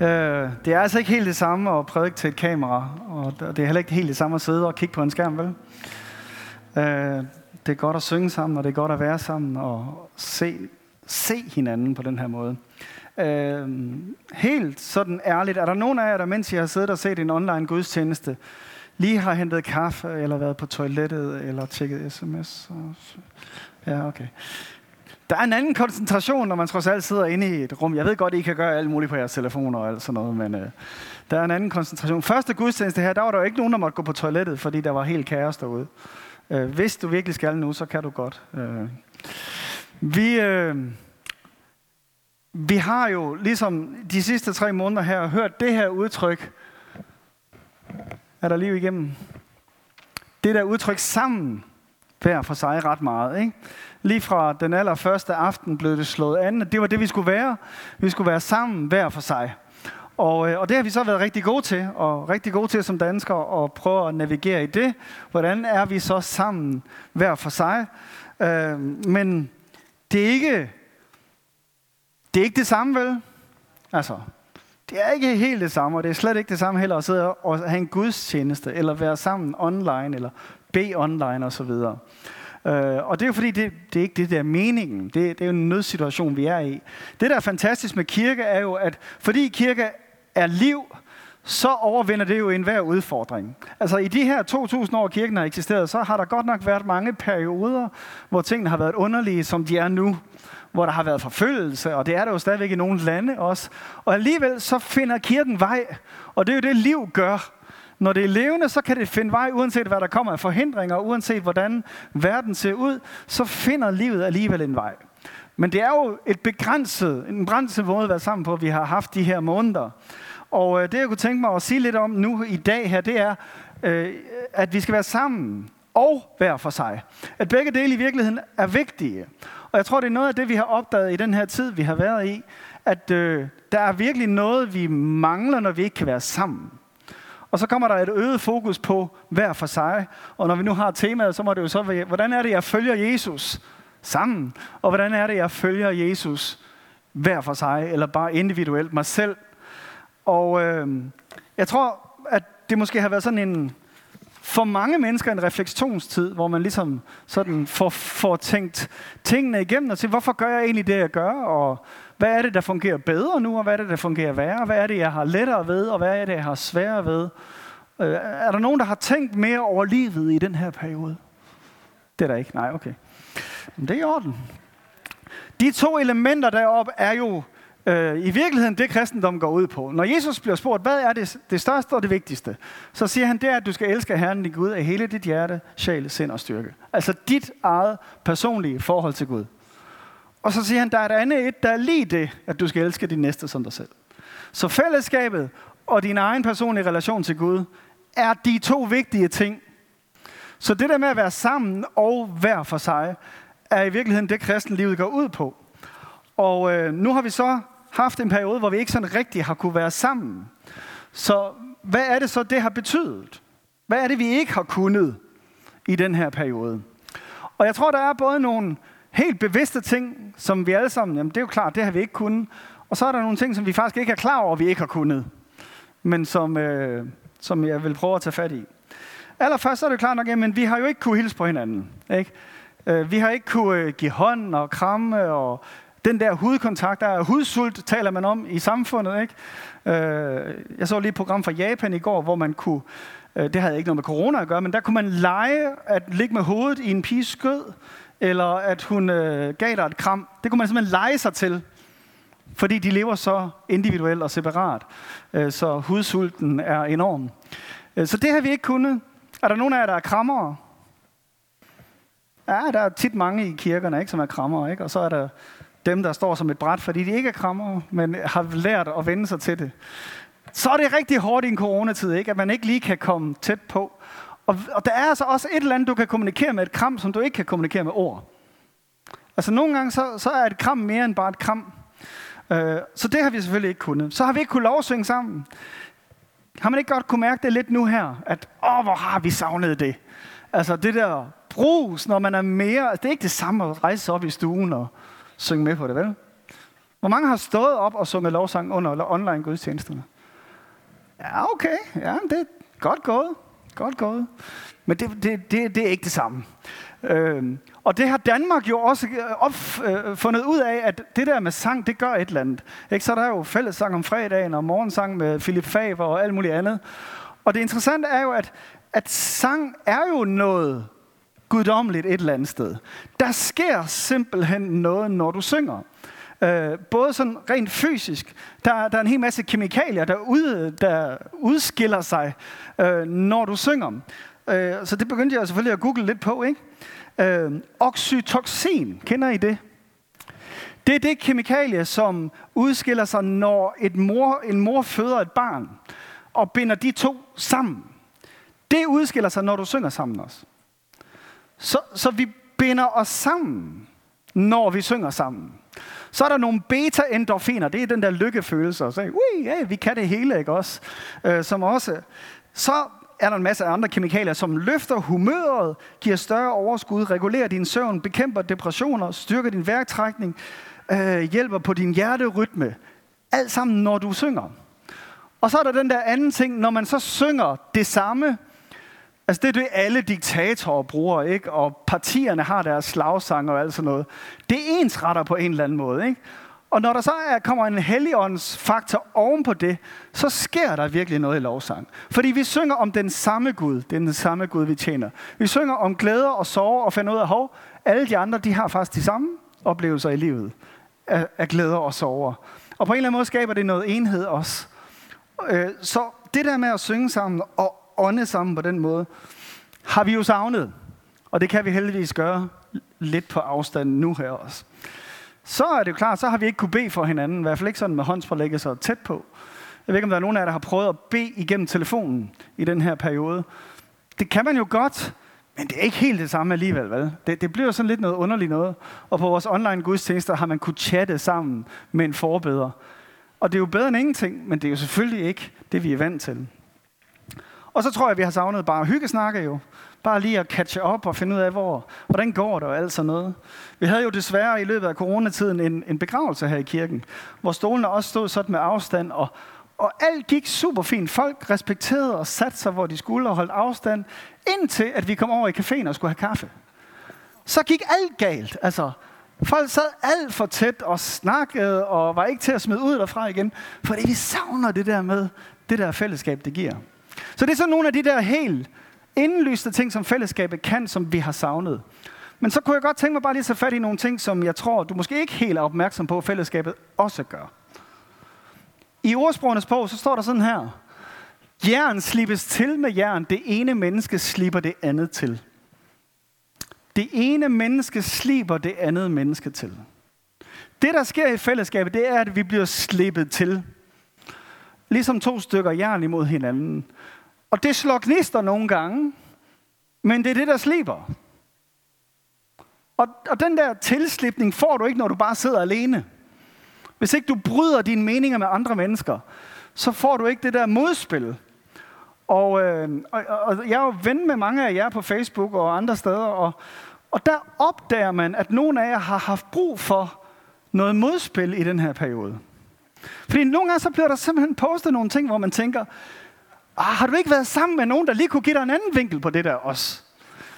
Øh, det er altså ikke helt det samme at prædike til et kamera, og det er heller ikke helt det samme at sidde og kigge på en skærm, vel? Øh, det er godt at synge sammen, og det er godt at være sammen og se, se hinanden på den her måde. Øh, helt sådan ærligt, er der nogen af jer, der mens I har siddet og set en online gudstjeneste, lige har hentet kaffe, eller været på toilettet, eller tjekket sms? Ja, okay. Der er en anden koncentration, når man trods alt sidder inde i et rum. Jeg ved godt, I kan gøre alt muligt på jeres telefoner og alt sådan noget, men øh, der er en anden koncentration. Første gudstjeneste her, der var der jo ikke nogen, der måtte gå på toilettet, fordi der var helt kaos derude. Øh, hvis du virkelig skal nu, så kan du godt. Øh. Vi, øh, vi har jo ligesom de sidste tre måneder her hørt det her udtryk. Er der liv igennem? Det der udtryk sammen hver for sig ret meget. Ikke? Lige fra den allerførste aften blev det slået an, det var det, vi skulle være. Vi skulle være sammen hver for sig. Og, øh, og det har vi så været rigtig gode til, og rigtig gode til som danskere at prøve at navigere i det. Hvordan er vi så sammen hver for sig? Øh, men det er ikke det er ikke det samme, vel? Altså, det er ikke helt det samme, og det er slet ikke det samme heller at sidde og have en gudstjeneste, eller være sammen online, eller bede online osv. Uh, øh, og det er jo fordi, det, det er ikke det, der er meningen. Det, det er jo en nødsituation, vi er i. Det, der er fantastisk med kirke, er jo, at fordi kirke er liv, så overvinder det jo enhver udfordring. Altså i de her 2000 år, kirken har eksisteret, så har der godt nok været mange perioder, hvor tingene har været underlige, som de er nu. Hvor der har været forfølgelse, og det er der jo stadigvæk i nogle lande også. Og alligevel så finder kirken vej, og det er jo det, liv gør. Når det er levende, så kan det finde vej, uanset hvad der kommer af forhindringer, uanset hvordan verden ser ud, så finder livet alligevel en vej. Men det er jo et begrænset, en begrænset måde at være sammen på, vi har haft de her måneder. Og øh, det, jeg kunne tænke mig at sige lidt om nu i dag her, det er, øh, at vi skal være sammen og hver for sig. At begge dele i virkeligheden er vigtige. Og jeg tror, det er noget af det, vi har opdaget i den her tid, vi har været i, at øh, der er virkelig noget, vi mangler, når vi ikke kan være sammen. Og så kommer der et øget fokus på hver for sig. Og når vi nu har temaet, så må det jo så være, hvordan er det, jeg følger Jesus sammen? Og hvordan er det, jeg følger Jesus hver for sig, eller bare individuelt mig selv? Og øh, jeg tror, at det måske har været sådan en, for mange mennesker en refleksionstid, hvor man ligesom sådan får, får tænkt tingene igennem og siger, hvorfor gør jeg egentlig det, jeg gør? Og hvad er det, der fungerer bedre nu, og hvad er det, der fungerer værre? Hvad er det, jeg har lettere ved, og hvad er det, jeg har sværere ved? Øh, er der nogen, der har tænkt mere over livet i den her periode? Det er der ikke. Nej, okay. Men det er i orden. De to elementer deroppe er jo øh, i virkeligheden det, kristendom går ud på. Når Jesus bliver spurgt, hvad er det, det største og det vigtigste, så siger han, det er, at du skal elske Herren din Gud af hele dit hjerte, sjæl, sind og styrke. Altså dit eget personlige forhold til Gud. Og så siger han, der er et andet et, der er lige det, at du skal elske din næste som dig selv. Så fællesskabet og din egen personlige relation til Gud er de to vigtige ting. Så det der med at være sammen og hver for sig, er i virkeligheden det, kristenlivet går ud på. Og øh, nu har vi så haft en periode, hvor vi ikke sådan rigtig har kunne være sammen. Så hvad er det så, det har betydet? Hvad er det, vi ikke har kunnet i den her periode? Og jeg tror, der er både nogle helt bevidste ting, som vi alle sammen, jamen det er jo klart, det har vi ikke kunnet. Og så er der nogle ting, som vi faktisk ikke er klar over, vi ikke har kunnet. Men som, øh, som jeg vil prøve at tage fat i. Allerførst så er det klart nok, at vi har jo ikke kunne hilse på hinanden. Ikke? Øh, vi har ikke kunne øh, give hånd og kramme og den der hudkontakt, der er hudsult, taler man om i samfundet. Ikke? Øh, jeg så lige et program fra Japan i går, hvor man kunne, øh, det havde ikke noget med corona at gøre, men der kunne man lege at ligge med hovedet i en piges skød, eller at hun øh, gav dig et kram. Det kunne man simpelthen lege sig til, fordi de lever så individuelt og separat. Øh, så hudsulten er enorm. Øh, så det har vi ikke kunnet. Er der nogen af jer, der er krammere? Ja, der er tit mange i kirkerne, ikke, som er krammere, ikke? Og så er der dem, der står som et bræt, fordi de ikke er krammer, men har lært at vende sig til det. Så er det rigtig hårdt i en coronatid, ikke? at man ikke lige kan komme tæt på. Og, og der er altså også et eller andet, du kan kommunikere med et kram, som du ikke kan kommunikere med ord. Altså nogle gange, så, så er et kram mere end bare et kram. Øh, så det har vi selvfølgelig ikke kunnet. Så har vi ikke kunnet lovsynge sammen. Har man ikke godt kunne mærke det lidt nu her? At, åh, hvor har vi savnet det. Altså det der brus, når man er mere... Altså, det er ikke det samme at rejse op i stuen og synge med på det, vel? Hvor mange har stået op og sunget lovsang under online gudstjenesterne? Ja, okay. Ja, det er godt gået. Godt gået. Men det, det, det, det er ikke det samme. Øhm, og det har Danmark jo også opfundet op, øh, ud af, at det der med sang, det gør et eller andet. Ikke? Så er jo fællessang om fredagen, og morgensang med Philip Faber og alt muligt andet. Og det interessante er jo, at, at sang er jo noget guddommeligt et eller andet sted. Der sker simpelthen noget, når du synger. Øh, både sådan rent fysisk. Der, der er en hel masse kemikalier, der, ud, der udskiller sig, øh, når du synger. Øh, så det begyndte jeg selvfølgelig at google lidt på. Ikke? Øh, oxytocin, kender I det? Det er det kemikalie, som udskiller sig, når et mor, en mor føder et barn og binder de to sammen. Det udskiller sig, når du synger sammen også. Så, så vi binder os sammen, når vi synger sammen. Så er der nogle beta-endorfiner, det er den der lykkefølelse, og så ui, ja, vi kan det hele, ikke også? Øh, som også. Så er der en masse andre kemikalier, som løfter humøret, giver større overskud, regulerer din søvn, bekæmper depressioner, styrker din værktrækning, øh, hjælper på din hjerterytme. Alt sammen, når du synger. Og så er der den der anden ting, når man så synger det samme, Altså det er det, alle diktatorer bruger, ikke? Og partierne har deres slagsange og alt sådan noget. Det er ensretter på en eller anden måde, ikke? Og når der så er, kommer en helligåndsfaktor oven på det, så sker der virkelig noget i lovsang. Fordi vi synger om den samme Gud, det er den samme Gud, vi tjener. Vi synger om glæder og sorger og finder ud af, hov, alle de andre, de har faktisk de samme oplevelser i livet af, af glæder og sorger. Og på en eller anden måde skaber det noget enhed også. Øh, så det der med at synge sammen og ånde sammen på den måde, har vi jo savnet. Og det kan vi heldigvis gøre lidt på afstand nu her også. Så er det jo klart, så har vi ikke kunne bede for hinanden, i hvert fald ikke sådan med håndspålægget så tæt på. Jeg ved ikke, om der er nogen af jer, der har prøvet at bede igennem telefonen i den her periode. Det kan man jo godt, men det er ikke helt det samme alligevel, vel? Det, det bliver sådan lidt noget underligt noget. Og på vores online gudstjenester har man kunne chatte sammen med en forbeder. Og det er jo bedre end ingenting, men det er jo selvfølgelig ikke det, vi er vant til. Og så tror jeg, vi har savnet bare hyggesnakke jo. Bare lige at catche op og finde ud af, hvor, hvordan går det og alt sådan noget. Vi havde jo desværre i løbet af coronatiden en, en begravelse her i kirken, hvor stolene også stod sådan med afstand, og, og alt gik super fint. Folk respekterede og satte sig, hvor de skulle og holdt afstand, indtil at vi kom over i caféen og skulle have kaffe. Så gik alt galt. Altså, folk sad alt for tæt og snakkede og var ikke til at smide ud derfra igen, fordi vi savner det der med, det der fællesskab, det giver. Så det er sådan nogle af de der helt indlyste ting, som fællesskabet kan, som vi har savnet. Men så kunne jeg godt tænke mig bare lige at tage fat i nogle ting, som jeg tror, du måske ikke helt er opmærksom på, at fællesskabet også gør. I ordsprogenes bog, så står der sådan her. Jern slippes til med jern. Det ene menneske slipper det andet til. Det ene menneske slipper det andet menneske til. Det, der sker i fællesskabet, det er, at vi bliver slippet til. Ligesom to stykker jern imod hinanden. Og det slår gnister nogle gange, men det er det, der sliber. Og, og den der tilslipning får du ikke, når du bare sidder alene. Hvis ikke du bryder dine meninger med andre mennesker, så får du ikke det der modspil. Og, øh, og, og jeg er jo ven med mange af jer på Facebook og andre steder, og, og der opdager man, at nogle af jer har haft brug for noget modspil i den her periode. Fordi nogle gange så bliver der simpelthen postet nogle ting, hvor man tænker, ah, har du ikke været sammen med nogen, der lige kunne give dig en anden vinkel på det der også?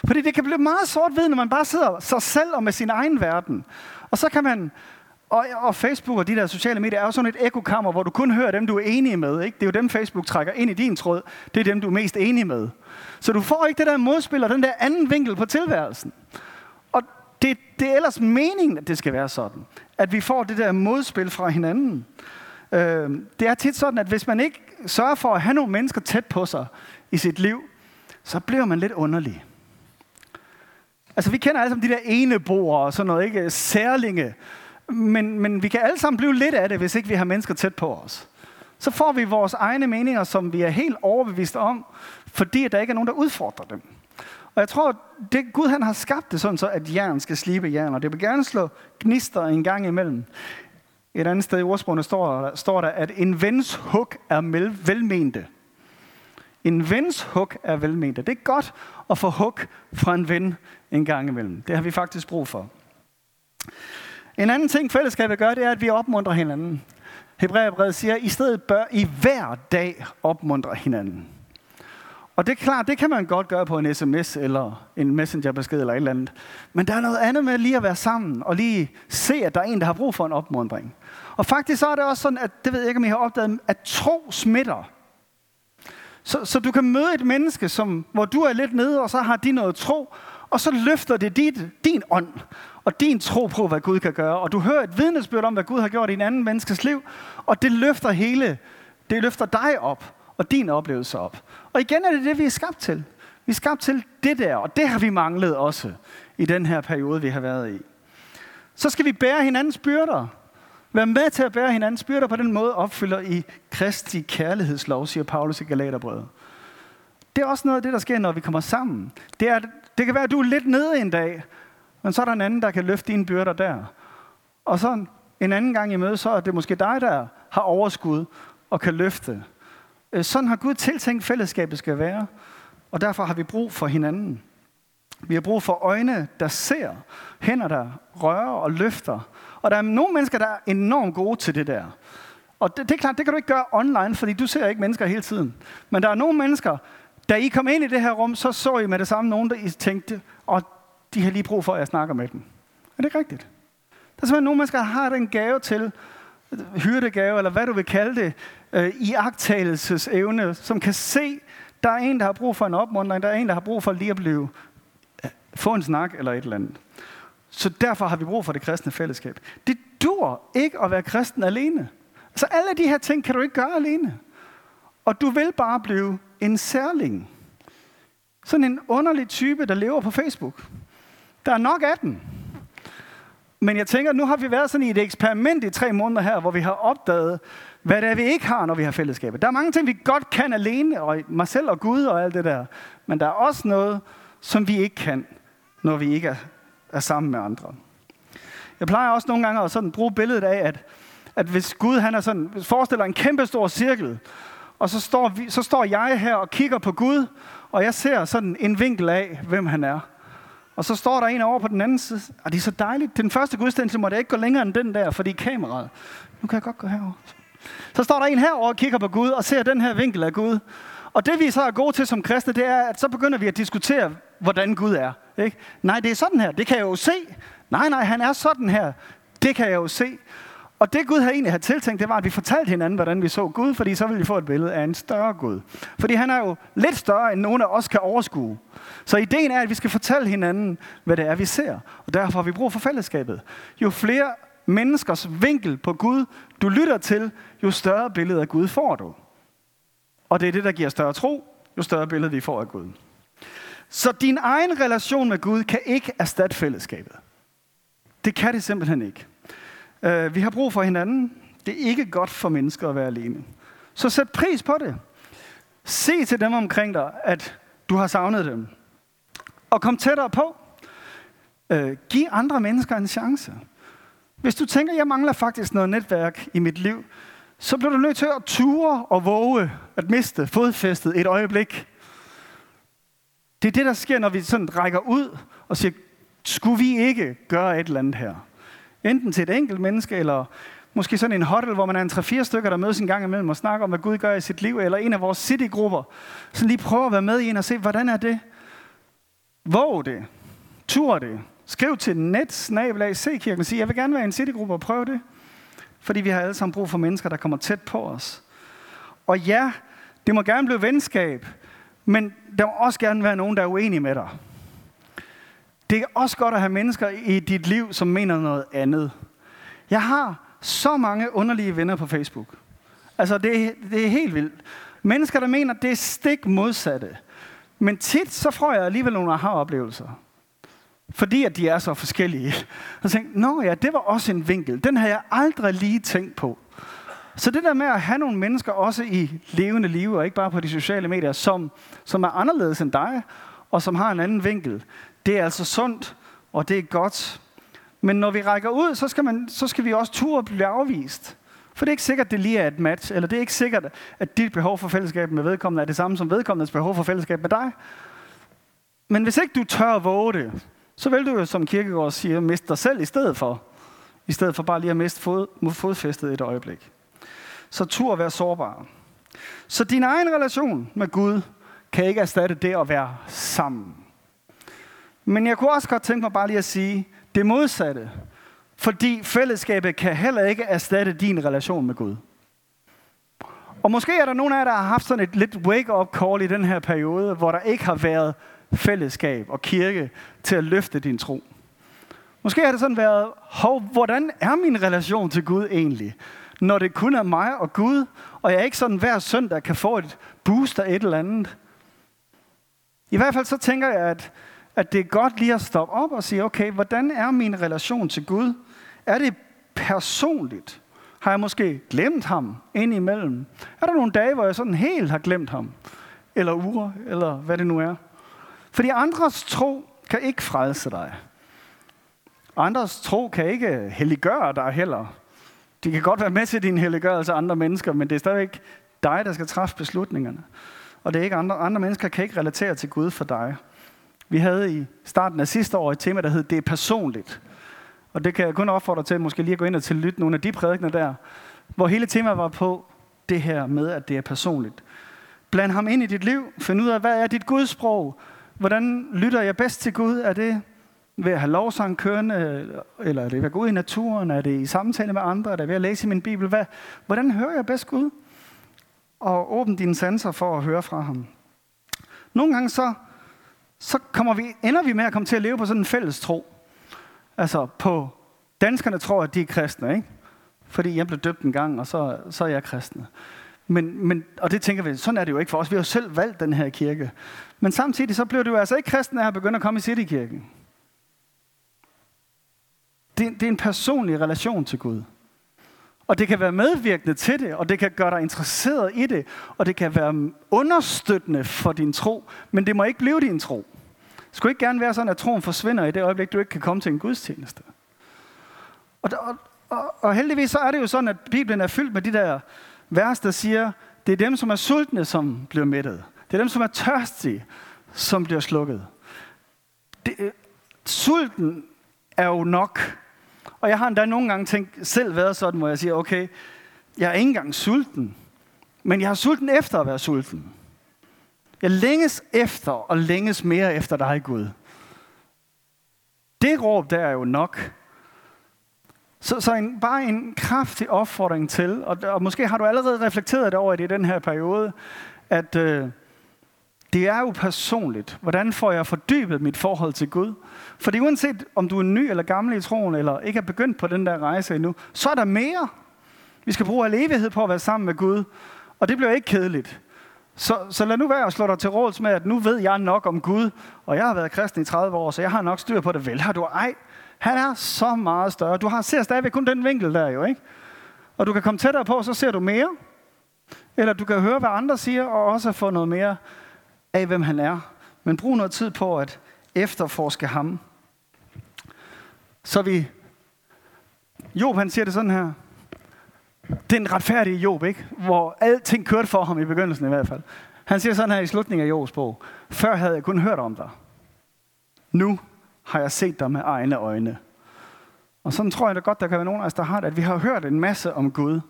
Fordi det kan blive meget sort ved, når man bare sidder sig selv og med sin egen verden. Og så kan man, og, og Facebook og de der sociale medier er jo sådan et ekokammer, hvor du kun hører dem, du er enige med. Ikke? Det er jo dem, Facebook trækker ind i din tråd. Det er dem, du er mest enig med. Så du får ikke det der modspil og den der anden vinkel på tilværelsen. Og det, det er ellers meningen, at det skal være sådan. At vi får det der modspil fra hinanden. Øh, det er tit sådan, at hvis man ikke sørger for at have nogle mennesker tæt på sig i sit liv, så bliver man lidt underlig. Altså, vi kender alle sammen de der eneboere og sådan noget, ikke? Særlinge. Men, men vi kan alle sammen blive lidt af det, hvis ikke vi har mennesker tæt på os. Så får vi vores egne meninger, som vi er helt overbevist om, fordi der ikke er nogen, der udfordrer dem. Og jeg tror, det Gud han har skabt det sådan, så at jern skal slibe jern, og det vil gerne slå gnister en gang imellem. Et andet sted i ordsprogene står, står der, at en vens hug er velmente. En vens hug er velmente. Det er godt at få hug fra en ven en gang imellem. Det har vi faktisk brug for. En anden ting, fællesskabet gør, det er, at vi opmuntrer hinanden. Hebræerbrevet siger, at i stedet bør I hver dag opmuntre hinanden. Og det er klart, det kan man godt gøre på en sms eller en messengerbesked eller et eller andet. Men der er noget andet med lige at være sammen og lige se, at der er en, der har brug for en opmundring. Og faktisk så er det også sådan, at det ved jeg ikke, om I har opdaget, at tro smitter. Så, så du kan møde et menneske, som, hvor du er lidt nede, og så har de noget tro, og så løfter det dit, din ånd og din tro på, hvad Gud kan gøre. Og du hører et vidnesbyrd om, hvad Gud har gjort i en anden menneskes liv, og det løfter hele, det løfter dig op, og din oplevelse op. Og igen er det det, vi er skabt til. Vi er skabt til det der, og det har vi manglet også i den her periode, vi har været i. Så skal vi bære hinandens byrder. Vær med til at bære hinandens byrder på den måde opfylder i Kristi kærlighedslov, siger Paulus i Galaterbrevet. Det er også noget af det, der sker, når vi kommer sammen. Det, er, det kan være, at du er lidt nede en dag, men så er der en anden, der kan løfte dine byrder der. Og så en anden gang i møde, så er det måske dig, der har overskud og kan løfte. Øh, sådan har Gud tiltænkt fællesskabet skal være, og derfor har vi brug for hinanden. Vi har brug for øjne, der ser, hænder, der rører og løfter. Og der er nogle mennesker, der er enormt gode til det der. Og det, det er klart, det kan du ikke gøre online, fordi du ser ikke mennesker hele tiden. Men der er nogle mennesker, da I kom ind i det her rum, så så I med det samme nogen, der I tænkte, og de har lige brug for, at jeg snakker med dem. Er det ikke rigtigt? Der er simpelthen nogle mennesker, der har den gave til, hyrdegave, eller hvad du vil kalde det, øh, i som kan se, der er en, der har brug for en opmuntring, der er en, der har brug for lige at blive, øh, få en snak eller et eller andet. Så derfor har vi brug for det kristne fællesskab. Det dur ikke at være kristen alene. Så alle de her ting kan du ikke gøre alene. Og du vil bare blive en særling. Sådan en underlig type, der lever på Facebook. Der er nok af den. Men jeg tænker, nu har vi været sådan i et eksperiment i tre måneder her, hvor vi har opdaget, hvad det er, vi ikke har, når vi har fællesskabet. Der er mange ting, vi godt kan alene, og mig selv og Gud og alt det der. Men der er også noget, som vi ikke kan, når vi ikke er, er sammen med andre. Jeg plejer også nogle gange at sådan bruge billedet af, at, at hvis Gud han er sådan, forestiller en kæmpe stor cirkel, og så står, vi, så står jeg her og kigger på Gud, og jeg ser sådan en vinkel af, hvem han er. Og så står der en over på den anden side. Og det er så dejligt. Den første gudstjeneste måtte jeg ikke gå længere end den der, fordi kameraet. Nu kan jeg godt gå herover. Så står der en herover og kigger på Gud og ser den her vinkel af Gud. Og det vi så er gode til som kristne, det er, at så begynder vi at diskutere, hvordan Gud er. Ikke? Nej, det er sådan her. Det kan jeg jo se. Nej, nej, han er sådan her. Det kan jeg jo se. Og det Gud havde egentlig havde tiltænkt, det var, at vi fortalte hinanden, hvordan vi så Gud, fordi så ville vi få et billede af en større Gud. Fordi han er jo lidt større, end nogen af os kan overskue. Så ideen er, at vi skal fortælle hinanden, hvad det er, vi ser. Og derfor har vi brug for fællesskabet. Jo flere menneskers vinkel på Gud, du lytter til, jo større billede af Gud får du. Og det er det, der giver større tro, jo større billede vi får af Gud. Så din egen relation med Gud kan ikke erstatte fællesskabet. Det kan det simpelthen ikke. Uh, vi har brug for hinanden. Det er ikke godt for mennesker at være alene. Så sæt pris på det. Se til dem omkring dig, at du har savnet dem. Og kom tættere på. Uh, giv andre mennesker en chance. Hvis du tænker, at jeg mangler faktisk noget netværk i mit liv, så bliver du nødt til at ture og våge at miste fodfæstet et øjeblik. Det er det, der sker, når vi sådan rækker ud og siger, skulle vi ikke gøre et eller andet her? Enten til et enkelt menneske, eller måske sådan en huddle, hvor man er en 3-4 stykker, der mødes en gang imellem og snakker om, hvad Gud gør i sit liv, eller en af vores citygrupper. Så lige prøve at være med i en og se, hvordan er det? Våg det. Tur det. Skriv til net, snabelag, se kirken og sige, jeg vil gerne være i en citygruppe og prøve det. Fordi vi har alle sammen brug for mennesker, der kommer tæt på os. Og ja, det må gerne blive venskab, men der må også gerne være nogen, der er uenige med dig. Det er også godt at have mennesker i dit liv, som mener noget andet. Jeg har så mange underlige venner på Facebook. Altså, det, det er helt vildt. Mennesker, der mener, det er stik modsatte. Men tit, så får jeg alligevel nogle aha-oplevelser. Fordi at de er så forskellige. Og tænkte, nå ja, det var også en vinkel. Den havde jeg aldrig lige tænkt på. Så det der med at have nogle mennesker også i levende liv, og ikke bare på de sociale medier, som, som er anderledes end dig, og som har en anden vinkel, det er altså sundt, og det er godt. Men når vi rækker ud, så skal, man, så skal vi også turde blive afvist. For det er ikke sikkert, at det lige er et match, eller det er ikke sikkert, at dit behov for fællesskab med vedkommende er det samme som vedkommendes behov for fællesskab med dig. Men hvis ikke du tør at våge det, så vil du jo, som Kirkegaard siger, miste dig selv i stedet for. i stedet for bare lige at miste fod, fodfæstet et øjeblik. Så tur at være sårbar. Så din egen relation med Gud kan ikke erstatte det at være sammen. Men jeg kunne også godt tænke mig bare lige at sige det modsatte. Fordi fællesskabet kan heller ikke erstatte din relation med Gud. Og måske er der nogen af jer, der har haft sådan et lidt wake-up call i den her periode, hvor der ikke har været fællesskab og kirke til at løfte din tro. Måske har det sådan været, hov, hvordan er min relation til Gud egentlig? Når det kun er mig og Gud, og jeg ikke sådan hver søndag kan få et boost af et eller andet. I hvert fald så tænker jeg, at, at det er godt lige at stoppe op og sige, okay, hvordan er min relation til Gud? Er det personligt? Har jeg måske glemt ham indimellem? Er der nogle dage, hvor jeg sådan helt har glemt ham? Eller uger, eller hvad det nu er? Fordi andres tro kan ikke frelse dig. Andres tro kan ikke helliggøre dig heller. De kan godt være med til din helliggørelse af andre mennesker, men det er stadigvæk dig, der skal træffe beslutningerne. Og det er ikke andre, andre mennesker kan ikke relatere til Gud for dig. Vi havde i starten af sidste år et tema, der hed Det er personligt. Og det kan jeg kun opfordre til, måske lige at gå ind og tillytte nogle af de prædikner der, hvor hele temaet var på det her med, at det er personligt. Bland ham ind i dit liv. Find ud af, hvad er dit gudsprog? Hvordan lytter jeg bedst til Gud? Er det ved at have lovsang kørende, eller er det ved at gå ud i naturen? Er det i samtale med andre? Er det ved at læse i min bibel? Hvad, hvordan hører jeg bedst Gud? Og åbn dine sanser for at høre fra ham. Nogle gange så, så kommer vi, ender vi med at komme til at leve på sådan en fælles tro. Altså på, danskerne tror, at de er kristne, ikke? Fordi jeg blev døbt en gang, og så, så er jeg kristne. Men, men, og det tænker vi, sådan er det jo ikke for os. Vi har jo selv valgt den her kirke. Men samtidig så blev du altså ikke kristen af at begynde at komme i Citykirken. Det, det er en personlig relation til Gud. Og det kan være medvirkende til det, og det kan gøre dig interesseret i det, og det kan være understøttende for din tro, men det må ikke blive din tro. Det skulle ikke gerne være sådan, at troen forsvinder i det øjeblik, du ikke kan komme til en gudstjeneste. Og, og, og, og heldigvis så er det jo sådan, at Bibelen er fyldt med de der vers, der siger, det er dem, som er sultne, som bliver mættet. Det er dem, som er tørstige, som bliver slukket. Det, øh, sulten er jo nok. Og jeg har endda nogle gange tænkt, selv været sådan, hvor jeg siger, okay, jeg er ikke engang sulten, men jeg har sulten efter at være sulten. Jeg længes efter og længes mere efter dig, Gud. Det råb der er jo nok. Så, så en, bare en kraftig opfordring til, og, og måske har du allerede reflekteret det over det i den her periode, at øh, det er jo personligt. Hvordan får jeg fordybet mit forhold til Gud? Fordi uanset om du er ny eller gammel i troen, eller ikke er begyndt på den der rejse endnu, så er der mere. Vi skal bruge al evighed på at være sammen med Gud, og det bliver ikke kedeligt. Så, så lad nu være at slå dig til råds med, at nu ved jeg nok om Gud, og jeg har været kristen i 30 år, så jeg har nok styr på det. Vel har du ej. Han er så meget større. Du har, ser stadigvæk kun den vinkel der jo, ikke? Og du kan komme tættere på, så ser du mere. Eller du kan høre, hvad andre siger, og også få noget mere af, hvem han er. Men brug noget tid på at efterforske ham. Så vi... Job, han siger det sådan her. Den retfærdige Job, ikke? Hvor alting kørte for ham i begyndelsen i hvert fald. Han siger sådan her i slutningen af Jobs bog. Før havde jeg kun hørt om dig. Nu har jeg set dig med egne øjne. Og sådan tror jeg da godt, der kan være nogen af os, der har det, at vi har hørt en masse om Gud.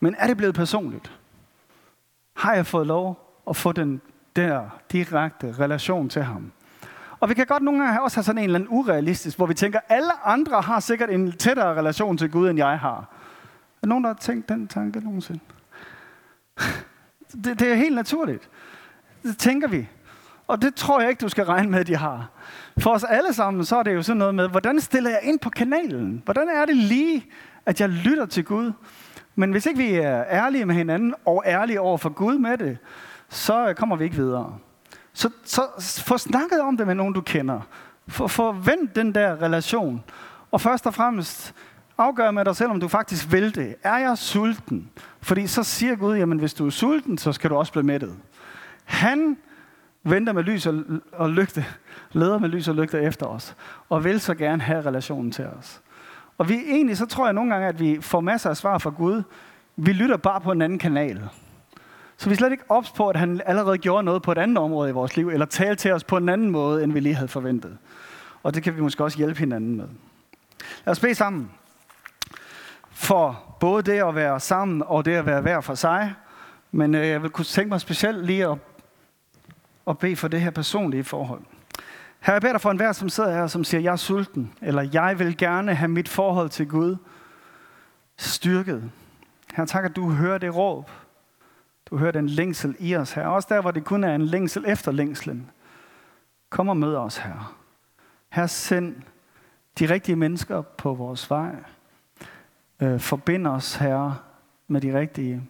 Men er det blevet personligt? Har jeg fået lov at få den der direkte relation til ham? Og vi kan godt nogle gange også have sådan en eller anden urealistisk, hvor vi tænker, alle andre har sikkert en tættere relation til Gud, end jeg har. Er nogen, der har tænkt den tanke nogensinde? Det, det er helt naturligt. Det tænker vi. Og det tror jeg ikke, du skal regne med, at de har. For os alle sammen, så er det jo sådan noget med, hvordan stiller jeg ind på kanalen? Hvordan er det lige, at jeg lytter til Gud? Men hvis ikke vi er ærlige med hinanden, og ærlige over for Gud med det, så øh, kommer vi ikke videre. Så, så få snakket om det med nogen, du kender. For, få den der relation. Og først og fremmest, afgør med dig selv, om du faktisk vil det. Er jeg sulten? Fordi så siger Gud, jamen hvis du er sulten, så skal du også blive mættet. Han venter med lys og, og lygte, leder med lys og lygte efter os, og vil så gerne have relationen til os. Og vi egentlig, så tror jeg nogle gange, at vi får masser af svar fra Gud. Vi lytter bare på en anden kanal. Så vi er slet ikke ops på, at han allerede gjorde noget på et andet område i vores liv, eller talte til os på en anden måde, end vi lige havde forventet. Og det kan vi måske også hjælpe hinanden med. Lad os bede sammen. for både det at være sammen og det at være hver for sig. Men øh, jeg vil kunne tænke mig specielt lige at, at bede for det her personlige forhold. Her jeg beder dig for enhver, som sidder her, som siger, jeg er sulten, eller jeg vil gerne have mit forhold til Gud styrket. Her tak, at du hører det råb. Du hører den længsel i os her. Også der, hvor det kun er en længsel efter længslen. Kom og mød os her. Her send de rigtige mennesker på vores vej. Øh, forbind os, Herre, med de rigtige.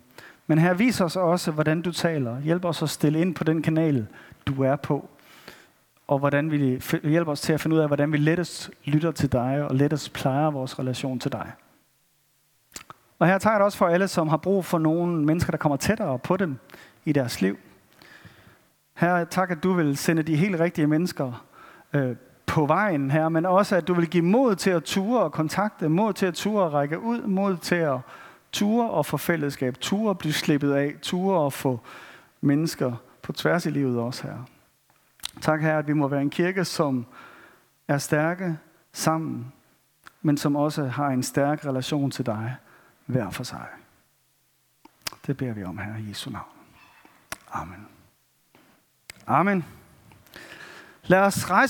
Men her vis os også, hvordan du taler. Hjælp os at stille ind på den kanal, du er på. Og hvordan vi hjælper os til at finde ud af, hvordan vi lettest lytter til dig, og lettest plejer vores relation til dig. Og her tager jeg det også for alle, som har brug for nogle mennesker, der kommer tættere på dem i deres liv. Her tak, at du vil sende de helt rigtige mennesker øh, på vejen her, men også at du vil give mod til at ture og kontakte, mod til at ture og række ud, mod til at ture og få fællesskab, ture og blive slippet af, ture og få mennesker på tværs i livet også her. Tak her, at vi må være en kirke, som er stærke sammen, men som også har en stærk relation til dig hver for sig. Det beder vi om her i Jesu navn. Amen. Amen. Lad os rejse